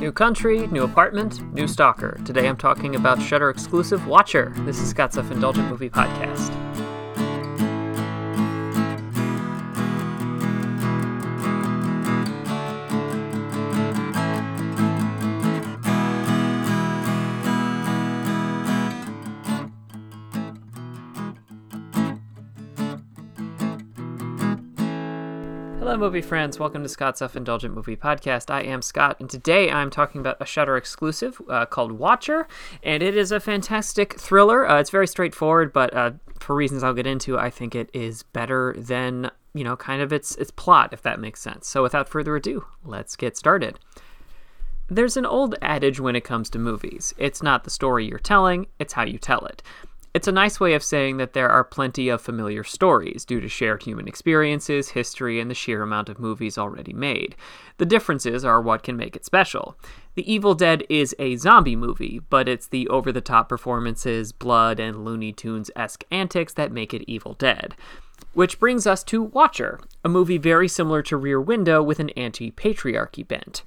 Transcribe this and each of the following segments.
New country, new apartment, new stalker. Today I'm talking about Shudder exclusive Watcher. This is Scott's Self Indulgent Movie Podcast. Hello, movie friends. Welcome to Scott's Self Indulgent Movie Podcast. I am Scott, and today I'm talking about a Shudder exclusive uh, called Watcher, and it is a fantastic thriller. Uh, it's very straightforward, but uh, for reasons I'll get into, I think it is better than you know, kind of its its plot, if that makes sense. So, without further ado, let's get started. There's an old adage when it comes to movies. It's not the story you're telling; it's how you tell it. It's a nice way of saying that there are plenty of familiar stories due to shared human experiences, history, and the sheer amount of movies already made. The differences are what can make it special. The Evil Dead is a zombie movie, but it's the over the top performances, blood, and Looney Tunes esque antics that make it Evil Dead. Which brings us to Watcher, a movie very similar to Rear Window with an anti patriarchy bent.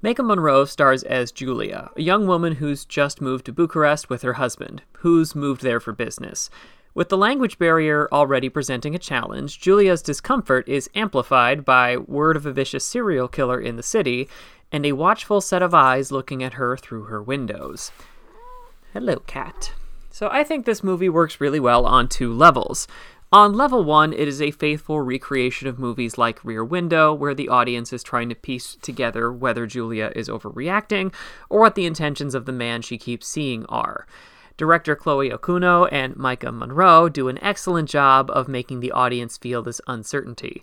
Maika Monroe stars as Julia, a young woman who's just moved to Bucharest with her husband, who's moved there for business. With the language barrier already presenting a challenge, Julia's discomfort is amplified by word of a vicious serial killer in the city and a watchful set of eyes looking at her through her windows. Hello, cat. So I think this movie works really well on two levels. On level one, it is a faithful recreation of movies like Rear Window, where the audience is trying to piece together whether Julia is overreacting or what the intentions of the man she keeps seeing are. Director Chloe Okuno and Maika Monroe do an excellent job of making the audience feel this uncertainty.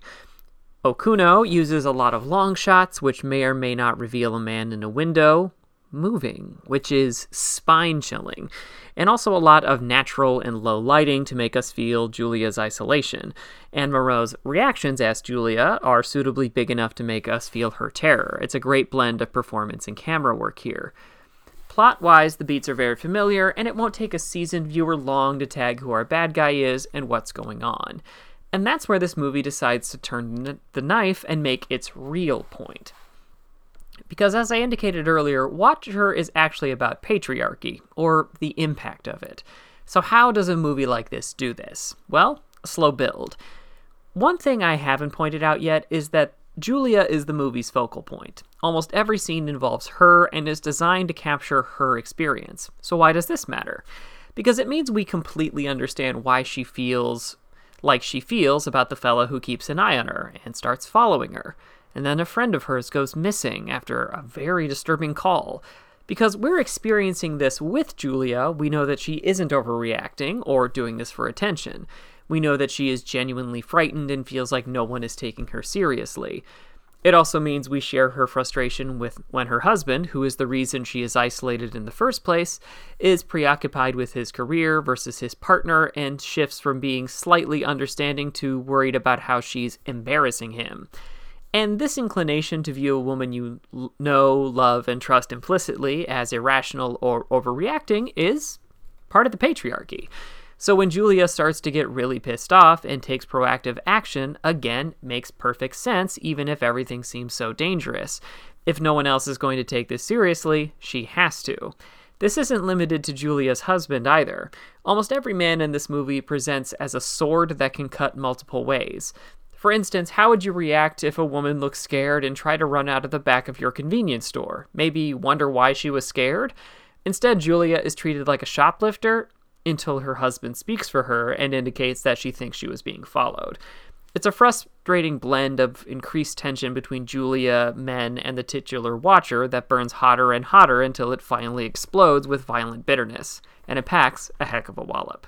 Okuno uses a lot of long shots, which may or may not reveal a man in a window, moving, which is spine chilling, and also a lot of natural and low lighting to make us feel Julia's isolation. And Monroe's reactions as Julia are suitably big enough to make us feel her terror. It's a great blend of performance and camera work here. Plot wise, the beats are very familiar, and it won't take a seasoned viewer long to tag who our bad guy is and what's going on. And that's where this movie decides to turn the knife and make its real point. Because, as I indicated earlier, Watcher is actually about patriarchy, or the impact of it. So, how does a movie like this do this? Well, slow build. One thing I haven't pointed out yet is that Julia is the movie's focal point. Almost every scene involves her and is designed to capture her experience. So, why does this matter? Because it means we completely understand why she feels like she feels about the fella who keeps an eye on her and starts following her and then a friend of hers goes missing after a very disturbing call. Because we're experiencing this with Julia, we know that she isn't overreacting or doing this for attention. We know that she is genuinely frightened and feels like no one is taking her seriously. It also means we share her frustration with when her husband, who is the reason she is isolated in the first place, is preoccupied with his career versus his partner and shifts from being slightly understanding to worried about how she's embarrassing him. And this inclination to view a woman you know, love, and trust implicitly as irrational or overreacting is part of the patriarchy. So when Julia starts to get really pissed off and takes proactive action, again, makes perfect sense, even if everything seems so dangerous. If no one else is going to take this seriously, she has to. This isn't limited to Julia's husband either. Almost every man in this movie presents as a sword that can cut multiple ways. For instance, how would you react if a woman looked scared and tried to run out of the back of your convenience store? Maybe wonder why she was scared? Instead, Julia is treated like a shoplifter until her husband speaks for her and indicates that she thinks she was being followed. It's a frustrating blend of increased tension between Julia, men, and the titular watcher that burns hotter and hotter until it finally explodes with violent bitterness, and it packs a heck of a wallop.